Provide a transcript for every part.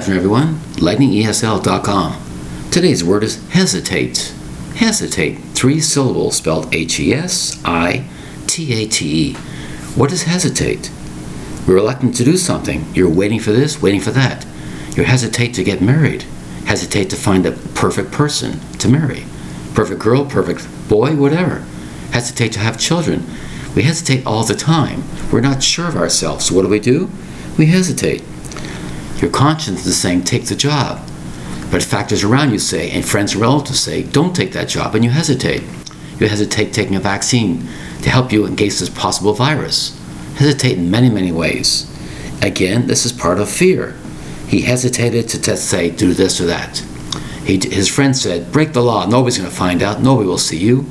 afternoon, everyone. LightningESL.com. Today's word is hesitate. Hesitate. Three syllables spelled H E S I T A T E. What is hesitate? You're reluctant to do something. You're waiting for this, waiting for that. You hesitate to get married. Hesitate to find a perfect person to marry. Perfect girl, perfect boy, whatever. Hesitate to have children. We hesitate all the time. We're not sure of ourselves. So what do we do? We hesitate. Your conscience is saying, take the job. But factors around you say, and friends and relatives say, don't take that job, and you hesitate. You hesitate taking a vaccine to help you against this possible virus. Hesitate in many, many ways. Again, this is part of fear. He hesitated to t- say, do this or that. He, his friend said, break the law, nobody's going to find out, nobody will see you.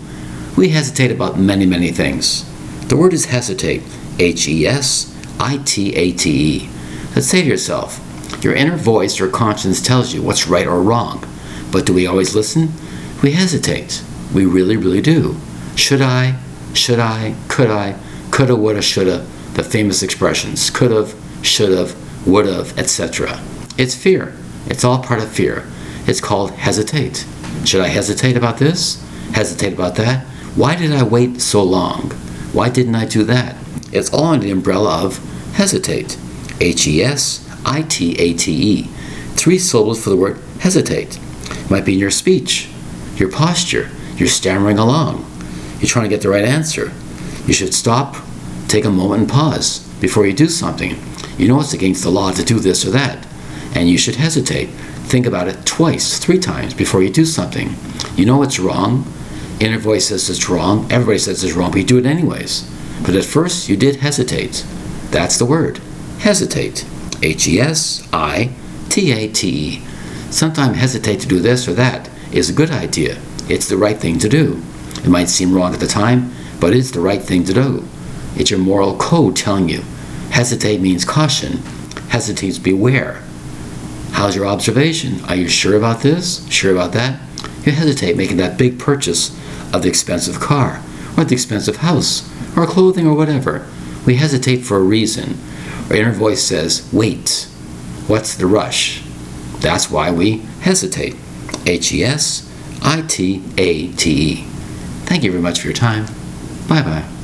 We hesitate about many, many things. The word is hesitate, H E S I T A T E. Let's say to yourself, your inner voice or conscience tells you what's right or wrong. But do we always listen? We hesitate. We really, really do. Should I? Should I? Could I? Coulda, woulda, shoulda. The famous expressions could've, should've, would've, etc. It's fear. It's all part of fear. It's called hesitate. Should I hesitate about this? Hesitate about that? Why did I wait so long? Why didn't I do that? It's all under the umbrella of hesitate. H E S I T A T E. Three syllables for the word hesitate. It might be in your speech, your posture. You're stammering along. You're trying to get the right answer. You should stop, take a moment, and pause before you do something. You know it's against the law to do this or that, and you should hesitate. Think about it twice, three times before you do something. You know it's wrong. Inner voice says it's wrong. Everybody says it's wrong, but you do it anyways. But at first, you did hesitate. That's the word. Hesitate. H E S I T A T E. Sometimes hesitate to do this or that is a good idea. It's the right thing to do. It might seem wrong at the time, but it's the right thing to do. It's your moral code telling you. Hesitate means caution. Hesitate means beware. How's your observation? Are you sure about this? Sure about that? You hesitate making that big purchase of the expensive car, or the expensive house, or clothing, or whatever. We hesitate for a reason. Our inner voice says, wait. What's the rush? That's why we hesitate. H E S I T A T E. Thank you very much for your time. Bye bye.